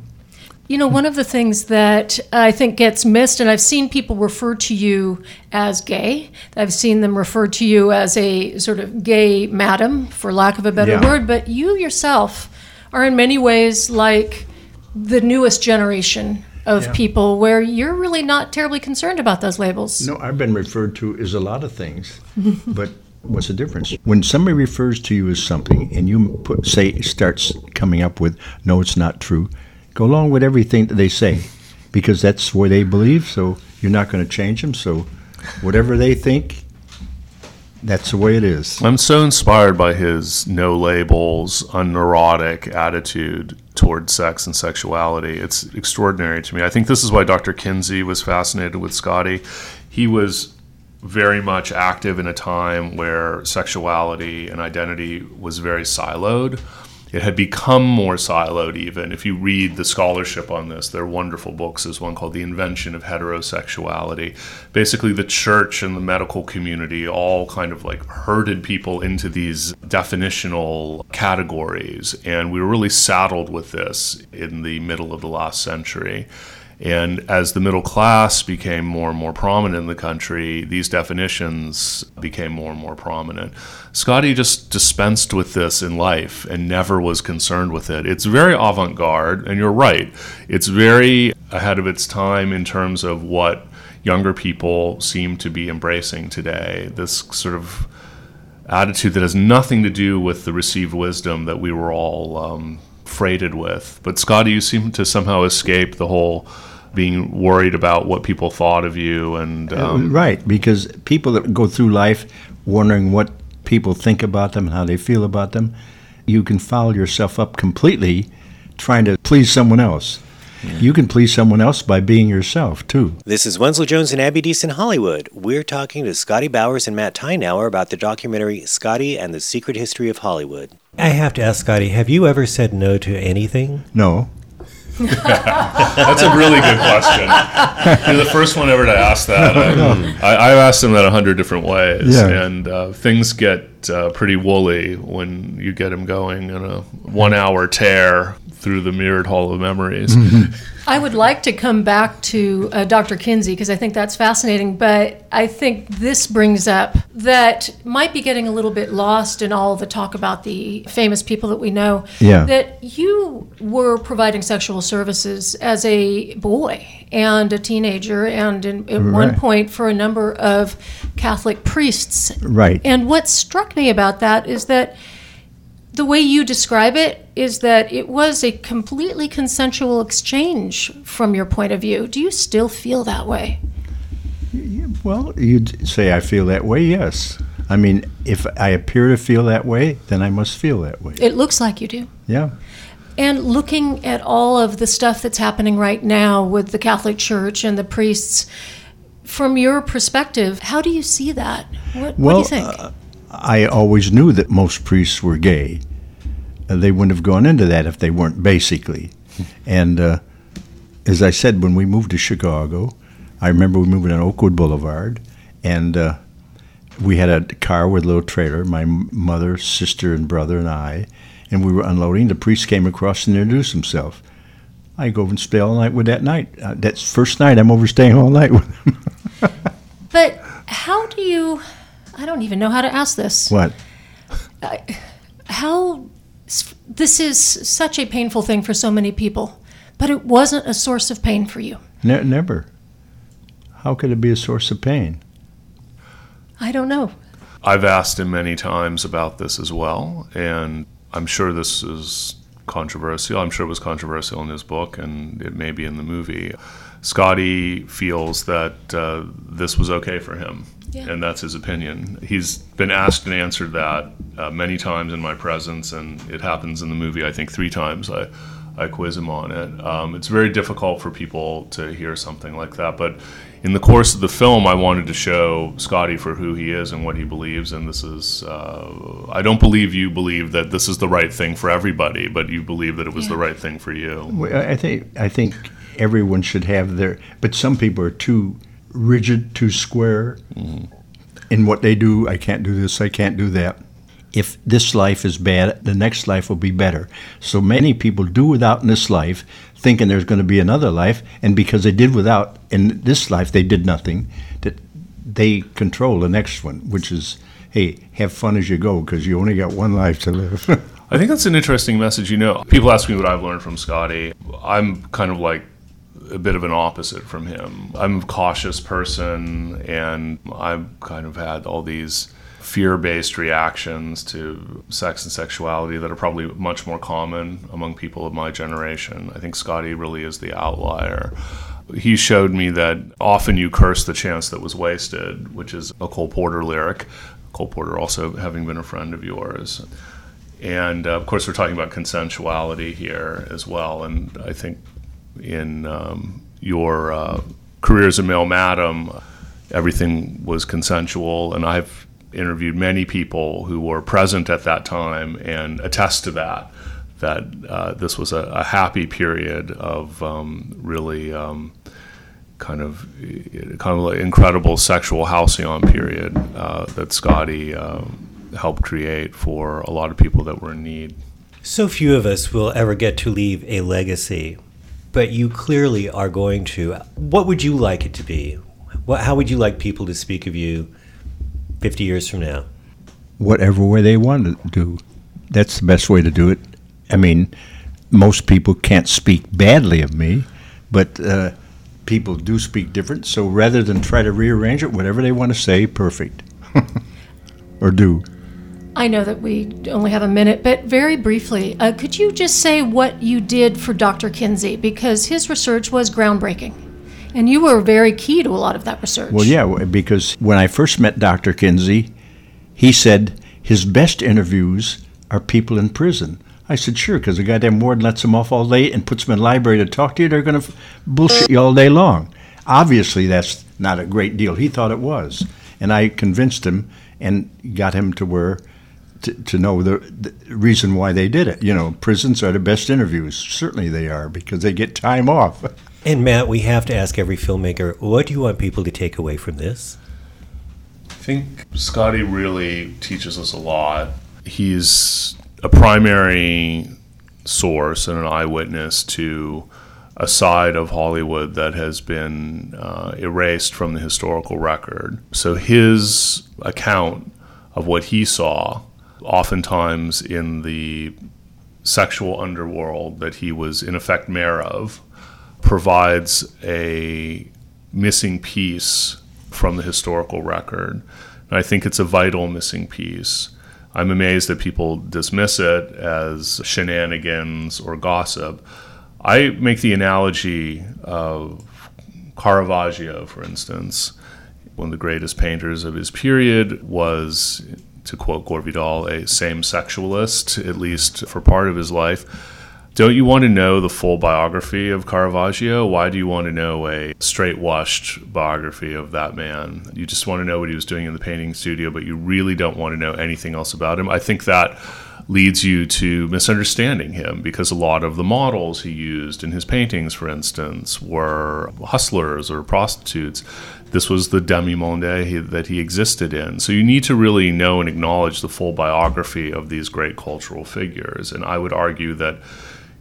You know, one of the things that I think gets missed, and I've seen people refer to you as gay. I've seen them refer to you as a sort of gay madam, for lack of a better
Yeah.
word, but you yourself are in many ways like the newest generation of
Yeah.
people where you're really not terribly concerned about those labels.
No, I've been referred to as a lot of things, (laughs) but what's the difference? When somebody refers to you as something and you put say starts coming up with no, it's not true, go along with everything that they say, because that's where they believe. So you're not going to change them. So whatever they think, that's the way it is.
I'm so inspired by his no labels, unneurotic attitude toward sex and sexuality. It's extraordinary to me. I think this is why Dr. Kinsey was fascinated with Scotty. He was very much active in a time where sexuality and identity was very siloed. It had become more siloed, even. If you read the scholarship on this, there are wonderful books. There's one called The Invention of Heterosexuality. Basically, the church and the medical community all kind of like herded people into these definitional categories. And we were really saddled with this in the middle of the last century. And as the middle class became more and more prominent in the country, these definitions became more and more prominent. Scotty just dispensed with this in life and never was concerned with it. It's very avant garde, and you're right. It's very ahead of its time in terms of what younger people seem to be embracing today. This sort of attitude that has nothing to do with the received wisdom that we were all um, freighted with. But Scotty, you seem to somehow escape the whole being worried about what people thought of you and um,
right, because people that go through life wondering what people think about them and how they feel about them, you can foul yourself up completely trying to please someone else. You can please someone else by being yourself too.
This is Wenzel Jones and Abby Dees in Hollywood. We're talking to Scotty Bowers and Matt Tyrnauer about the documentary Scotty and the Secret History of Hollywood.
I have to ask Scotty, have you ever said no to anything?
No.
That's a really good question. You're the first one ever to ask that. (laughs) I, I, I've asked them that a hundred different ways,
Yeah.
and uh, things get uh, pretty woolly when you get them going in a one-hour tear through the mirrored hall of memories. (laughs)
I would like to come back to uh, Dr. Kinsey because I think that's fascinating, but I think this brings up that might be getting a little bit lost in all the talk about the famous people that we know.
Yeah.
That you were providing sexual services as a boy and a teenager, and in, at one point for a number of Catholic priests.
Right.
And what struck me about that is that the way you describe it is that it was a completely consensual exchange from your point of view. Do you still feel that way?
Well, you'd say I feel that way, yes. I mean, if I appear to feel that way, then I must feel that way.
It looks like you do.
Yeah.
And looking at all of the stuff that's happening right now with the Catholic Church and the priests, from your perspective, how do you see that? What, what do you think?
uh, I always knew that most priests were gay. Uh, they wouldn't have gone into that if they weren't, basically. And uh, as I said, when we moved to Chicago, I remember we moved on Oakwood Boulevard, and uh, we had a car with a little trailer, my mother, sister, and brother, and I, and we were unloading. The priest came across and introduced himself. I go over and stay all night with that night. Uh, that's first night I'm overstaying all night with him. (laughs)
but how do you, I don't even know how to ask this.
what?
how this is such a painful thing for so many people, but it wasn't a source of pain for you.
Ne- never. How could it be a source of pain?
I don't know.
I've asked him many times about this as well, and I'm sure this is controversial. I'm sure it was controversial in his book, and it may be in the movie. Scotty feels that uh, this was okay for him,
Yeah.
and that's his opinion. He's been asked and answered that uh, many times in my presence, and it happens in the movie, I think, three times. I, I quiz him on it. Um, it's very difficult for people to hear something like that, but in the course of the film, I wanted to show Scotty for who he is and what he believes. And this is, uh, I don't believe you believe that this is the right thing for everybody, but you believe that it was the right thing for you.
Well, I think I think everyone should have their, but some people are too rigid, too square in what they do. I can't do this. I can't do that. If this life is bad, the next life will be better. So many people do without in this life, thinking there's going to be another life, and because they did without in this life, they did nothing. That they control the next one, which is, hey, have fun as you go, because you only got one life to live. (laughs)
I think that's an interesting message. You know, people ask me what I've learned from Scotty. I'm kind of like a bit of an opposite from him. I'm a cautious person, and I've kind of had all these fear based reactions to sex and sexuality that are probably much more common among people of my generation. I think Scotty really is the outlier. He showed me that often you curse the chance that was wasted, which is a Cole Porter lyric. Cole Porter also having been a friend of yours. And uh, of course, we're talking about consensuality here as well. And I think in um, your uh, career as a male madam, everything was consensual. And I've interviewed many people who were present at that time and attest to that. That uh, this was a, a, happy period of um, really um, kind of kind of like incredible sexual halcyon period uh, that Scotty um, helped create for a lot of people that were in need.
So few of us will ever get to leave a legacy, but you clearly are going to. What would you like it to be? What, how would you like people to speak of you 50 years from now?
Whatever way they want to do. That's the best way to do it. I mean, most people can't speak badly of me, but uh, people do speak different. So rather than try to rearrange it, whatever they want to say, perfect. (laughs) or do.
I know that we only have a minute, but very briefly, uh, could you just say what you did for Dr. Kinsey? Because his research was groundbreaking. And you were very key to a lot of that research.
Well, yeah, because when I first met Dr. Kinsey, he said his best interviews are people in prison. I said, sure, because the goddamn warden lets them off all day and puts them in the library to talk to you. They're going to bullshit you all day long. Obviously, that's not a great deal. He thought it was. And I convinced him and got him to where to, to know the, the reason why they did it. You know, prisons are the best interviews. Certainly they are because they get time off.
And Matt, we have to ask every filmmaker, what do you want people to take away from this?
I think Scotty really teaches us a lot. He's a primary source and an eyewitness to a side of Hollywood that has been uh, erased from the historical record. So his account of what he saw, oftentimes in the sexual underworld that he was in effect mayor of, provides a missing piece from the historical record. And I think it's a vital missing piece. I'm amazed that people dismiss it as shenanigans or gossip. I make the analogy of Caravaggio, for instance. One of the greatest painters of his period was, to quote Gore Vidal, a same sexualist, at least for part of his life. Don't you want to know the full biography of Caravaggio? Why do you want to know a straight washed biography of that man? You just want to know what he was doing in the painting studio, but you really don't want to know anything else about him. I think that leads you to misunderstanding him because a lot of the models he used in his paintings, for instance, were hustlers or prostitutes. This was the demi-monde that he existed in. So you need to really know and acknowledge the full biography of these great cultural figures. And I would argue that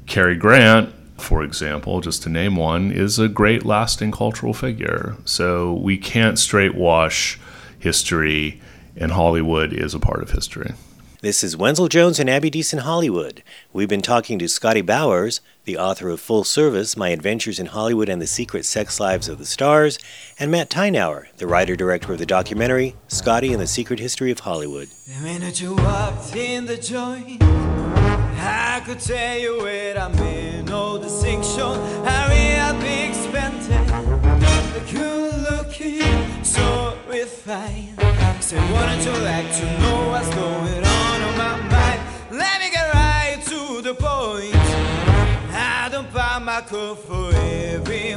Cary Grant, for example, just to name one, is a great lasting cultural figure. So we can't straight wash history, and Hollywood is a part of history.
This is Wenzel Jones and Abby in Hollywood. We've been talking to Scotty Bowers, the author of Full Service My Adventures in Hollywood and the Secret Sex Lives of the Stars, and Matt Tyrnauer, the writer director of the documentary Scotty and the Secret History of Hollywood.
The minute you walked in the joint, I could tell you where I'm in. Oh, looking, so refined. Say, you like to know what's going on the point. I don't buy my coat for every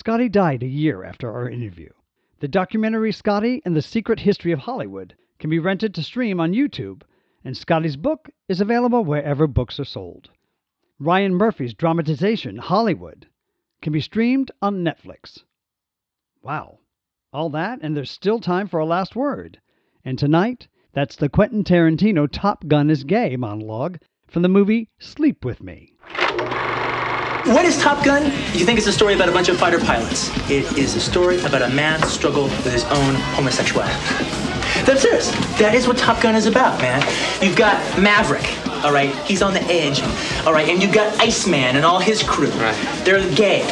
Scotty died a year after our interview. The documentary Scotty and the Secret History of Hollywood can be rented to stream on YouTube, and Scotty's book is available wherever books are sold. Ryan Murphy's dramatization, Hollywood, can be streamed on Netflix. Wow. All that, and there's still time for a last word. And tonight, that's the Quentin Tarantino Top Gun is Gay monologue from the movie Sleep With Me.
What is Top Gun? You think it's a story about a bunch of fighter pilots. It is a story about a man's struggle with his own homosexuality. That's serious. That is what Top Gun is about, man. You've got Maverick, all right? He's on the edge, all right? And you've got Iceman and all his crew. Right. They're gay.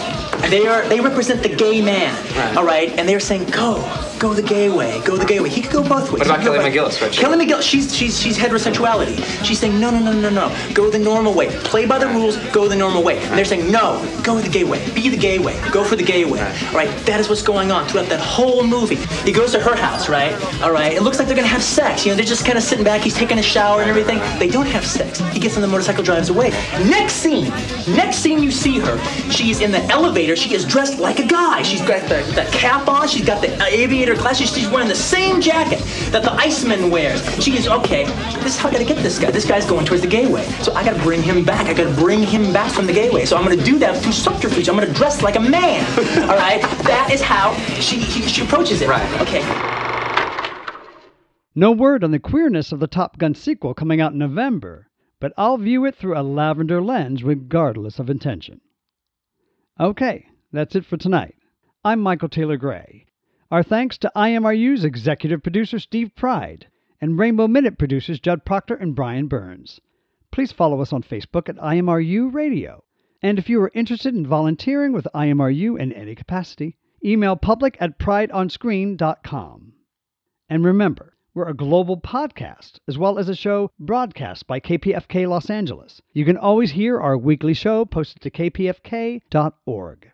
They are. They represent the gay man,
Right.
all right? And they're saying, go, go the gay way, go the gay way. He could go both ways.
What about
He could go
Kelly McGillis? Right?
Kelly McGill, she's she's she's heterosexuality. She's saying no, no, no, no, no. Go the normal way. Play by the rules. Go the normal way. And they're saying no. Go the gay way. Be the gay way. Go for the gay way. All right. That is what's going on throughout that whole movie. He goes to her house, right? All right. It looks like they're gonna have sex. You know, they're just kind of sitting back. He's taking a shower and everything. They don't have sex. He gets on the motorcycle, drives away. Next scene. Next scene, you see her. She's in the elevator. She is dressed like a guy. She's got the, the cap on. She's got the uh, aviator glasses. She's wearing the same jacket that the Iceman wears. She is okay. This is how I gotta get this guy. This guy's going towards the gay way. So I gotta bring him back. I gotta bring him back from the gay way. So I'm gonna do that through subterfuge. I'm gonna dress like a man. (laughs) All right. That is how she he, she approaches it. Right. Okay.
No word on the queerness of the Top Gun sequel coming out in November, but I'll view it through a lavender lens regardless of intention. Okay, that's it for tonight. I'm Michael Taylor Gray. Our thanks to IMRU's executive producer Steve Pride and Rainbow Minute producers Judd Proctor and Brian Burns. Please follow us on Facebook at IMRU Radio. And if you are interested in volunteering with IMRU in any capacity, email public at prideonscreen.com. And remember, we're a global podcast as well as a show broadcast by KPFK Los Angeles. You can always hear our weekly show posted to kpfk.org.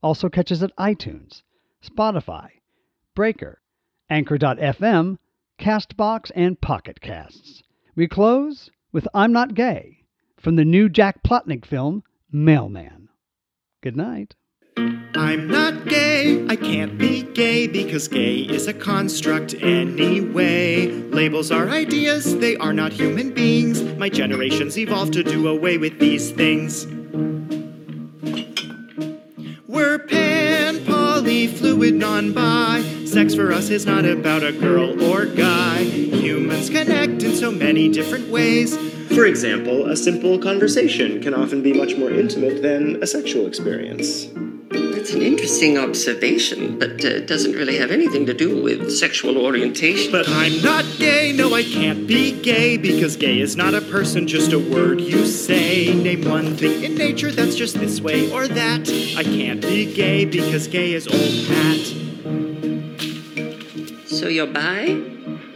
Also catch us at iTunes, Spotify, Breaker, Anchor.fm, Castbox, and Pocket Casts. We close with I'm Not Gay from the new Jack Plotnick film, Mailman. Good night.
I'm not gay, I can't be gay because gay is a construct anyway. Labels are ideas, they are not human beings. My generation's evolved to do away with these things. Fluid, non bi. Sex for us is not about a girl or guy. Humans connect in so many different ways. For example, a simple conversation can often be much more intimate than a sexual experience.
That's an interesting observation, but uh, doesn't really have anything to do with sexual orientation.
But I'm not gay, no, I can't be gay, because gay is not a person, just a word you say. Name one thing in nature that's just this way or that. I can't be gay because gay is old hat.
So you're bi?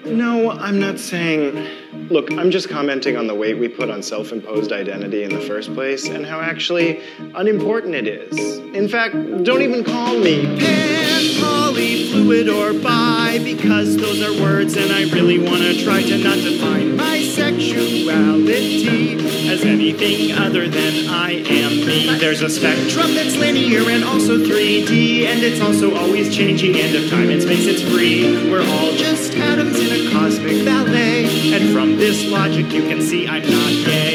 No, I'm not saying. Look, I'm just commenting on the weight we put on self imposed identity in the first place and how actually unimportant it is. In fact, don't even call me Pan poly, fluid, or bi, because those are words and I really want to try to not define my sexuality as anything other than I am me. There's a spectrum that's linear and also 3D, and it's also always changing, and of time and space it's free. We're all just atoms in a cosmic ballet, and from this logic you can see I'm not gay.